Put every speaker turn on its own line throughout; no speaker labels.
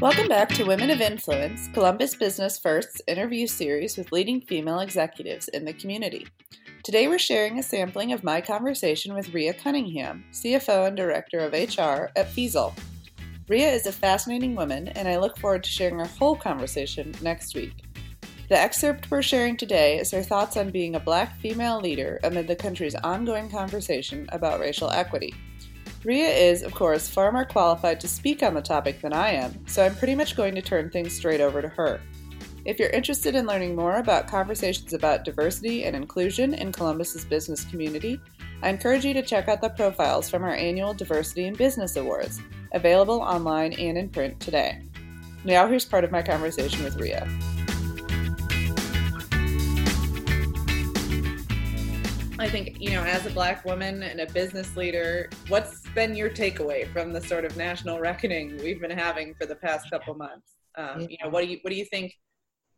Welcome back to Women of Influence, Columbus Business First's interview series with leading female executives in the community. Today we're sharing a sampling of my conversation with Ria Cunningham, CFO and Director of HR at Feazel. Ria is a fascinating woman, and I look forward to sharing our whole conversation next week. The excerpt we're sharing today is her thoughts on being a black female leader amid the country's ongoing conversation about racial equity. Ria is, of course, far more qualified to speak on the topic than I am, so I'm pretty much going to turn things straight over to her. If you're interested in learning more about conversations about diversity and inclusion in Columbus's business community, I encourage you to check out the profiles from our annual Diversity in Business Awards, available online and in print today. Now, here's part of my conversation with Ria. I think, you know, as a black woman and a business leader, what's been your takeaway from the sort of national reckoning we've been having for the past couple months? Um, you know, what do you what do you think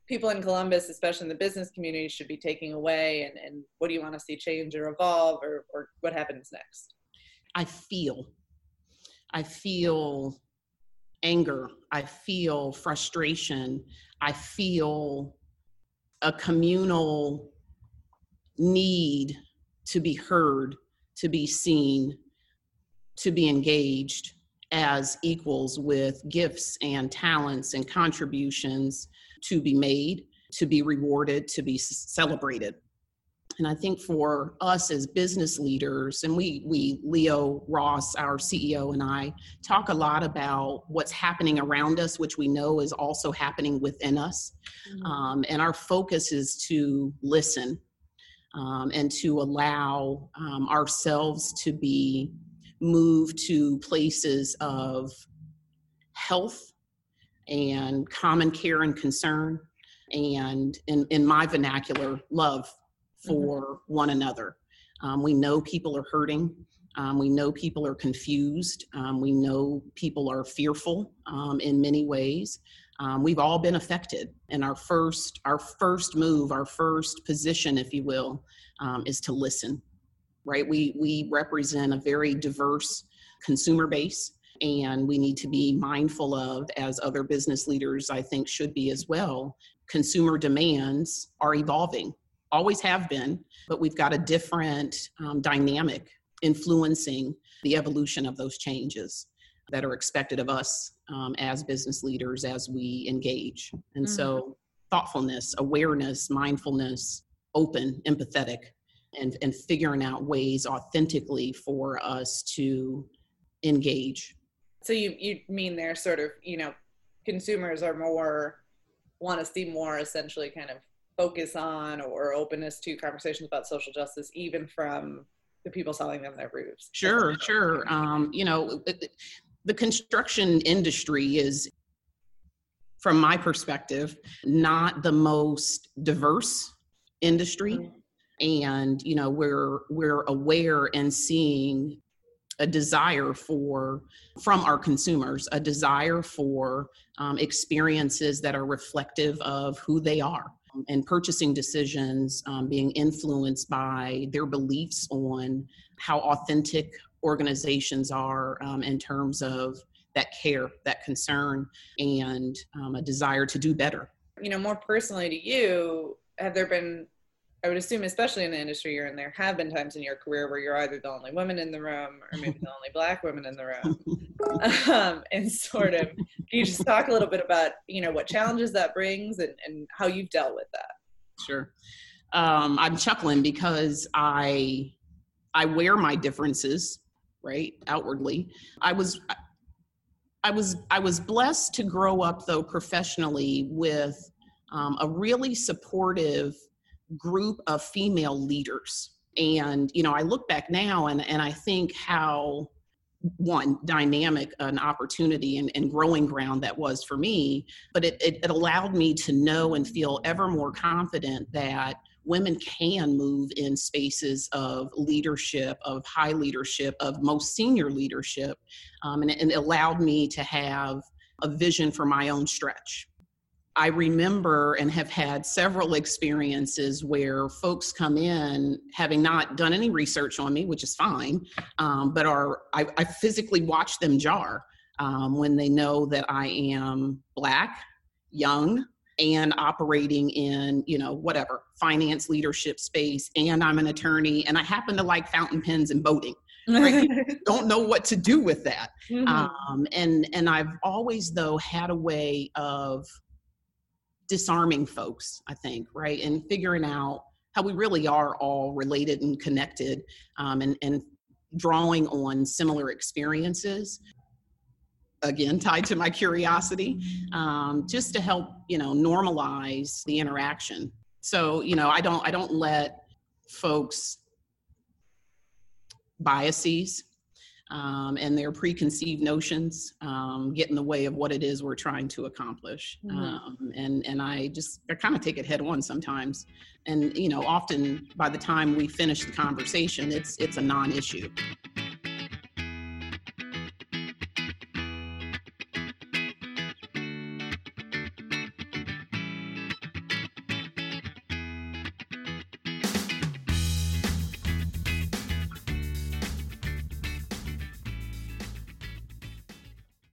people in Columbus, especially in the business community, should be taking away and, and what do you want to see change or evolve or, or what happens next?
I feel. I feel anger. I feel frustration. I feel a communal need to be heard, to be seen, to be engaged as equals with gifts and talents and contributions to be made, to be rewarded, to be celebrated. And I think for us as business leaders, and we, we, Leo Ross, our CEO, and I talk a lot about what's happening around us, which we know is also happening within us. Mm-hmm. Um, and our focus is to listen um, and to allow um, ourselves to be moved to places of health and common care and concern and in, in my vernacular love for mm-hmm. one another. Um, we know people are hurting. Um, we know people are confused. Um, we know people are fearful um, in many ways um, we've all been affected and our first our first move our first position if you will um, is to listen right? We we represent a very diverse consumer base and we need to be mindful of as other business leaders i think should be as well consumer demands are evolving always have been but we've got a different um, dynamic influencing the evolution of those changes that are expected of us um, as business leaders as we engage. And mm-hmm. so, thoughtfulness, awareness, mindfulness, open, empathetic, and, and figuring out ways authentically for us to engage.
So, you, you mean they're sort of, you know, consumers are more, want to see more essentially kind of focus on or openness to conversations about social justice, even from the people selling them their roofs.
Sure, sure. Um, you know, the construction industry is from my perspective not the most diverse industry mm-hmm. and you know we're we're aware and seeing a desire for from our consumers a desire for um, experiences that are reflective of who they are and purchasing decisions um, being influenced by their beliefs on how authentic organizations are um, in terms of that care, that concern, and um, a desire to do better.
You know, more personally to you, have there been, I would assume, especially in the industry you're in, there have been times in your career where you're either the only woman in the room or maybe the only black woman in the room. um, and sort of, can you just talk a little bit about, you know, what challenges that brings and, and how you've dealt with that?
Sure. Um, I'm chuckling because I I wear my differences right outwardly. I was i was i was blessed to grow up though professionally with um, a really supportive group of female leaders. And you know i look back now and and i think how one dynamic an opportunity and, and growing ground that was for me but it, it, it allowed me to know and feel ever more confident that women can move in spaces of leadership, of high leadership, of most senior leadership. Um, and, and it allowed me to have a vision for my own stretch. I remember and have had several experiences where folks come in having not done any research on me, which is fine, um, but are I, I, physically watch them jar um, when they know that I am Black, young, and operating in you know whatever finance leadership space and i'm an attorney and i happen to like fountain pens and boating right? don't know what to do with that mm-hmm. um, and and i've always though had a way of disarming folks i think right and figuring out how we really are all related and connected um, and and drawing on similar experiences again tied to my curiosity um, just to help you know normalize the interaction. So you know i don't i don't let folks biases um, and their preconceived notions um, get in the way of what it is we're trying to accomplish. Mm-hmm. um, and and i just i kind of take it head on sometimes. And you know often by the time we finish the conversation it's it's a non-issue